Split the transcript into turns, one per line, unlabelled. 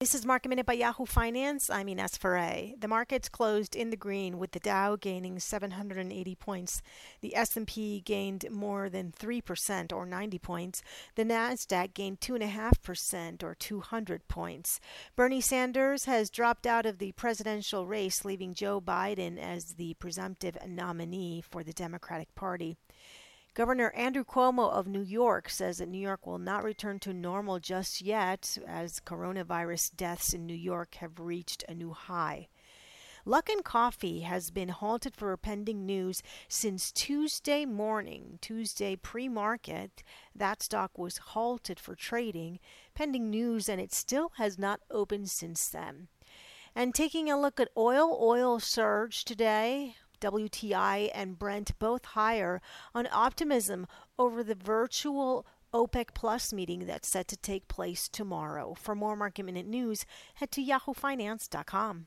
This is Market Minute by Yahoo Finance. I'm Ines Ferre. The markets closed in the green with the Dow gaining 780 points. The S&P gained more than 3% or 90 points. The Nasdaq gained 2.5% or 200 points. Bernie Sanders has dropped out of the presidential race, leaving Joe Biden as the presumptive nominee for the Democratic Party. Governor Andrew Cuomo of New York says that New York will not return to normal just yet as coronavirus deaths in New York have reached a new high. Luckin Coffee has been halted for pending news since Tuesday morning, Tuesday pre market. That stock was halted for trading pending news, and it still has not opened since then. And taking a look at oil, oil surged today WTI and Brent both higher on optimism over the virtual OPEC Plus meeting that's set to take place tomorrow. For more market minute news, head to yahoofinance.com.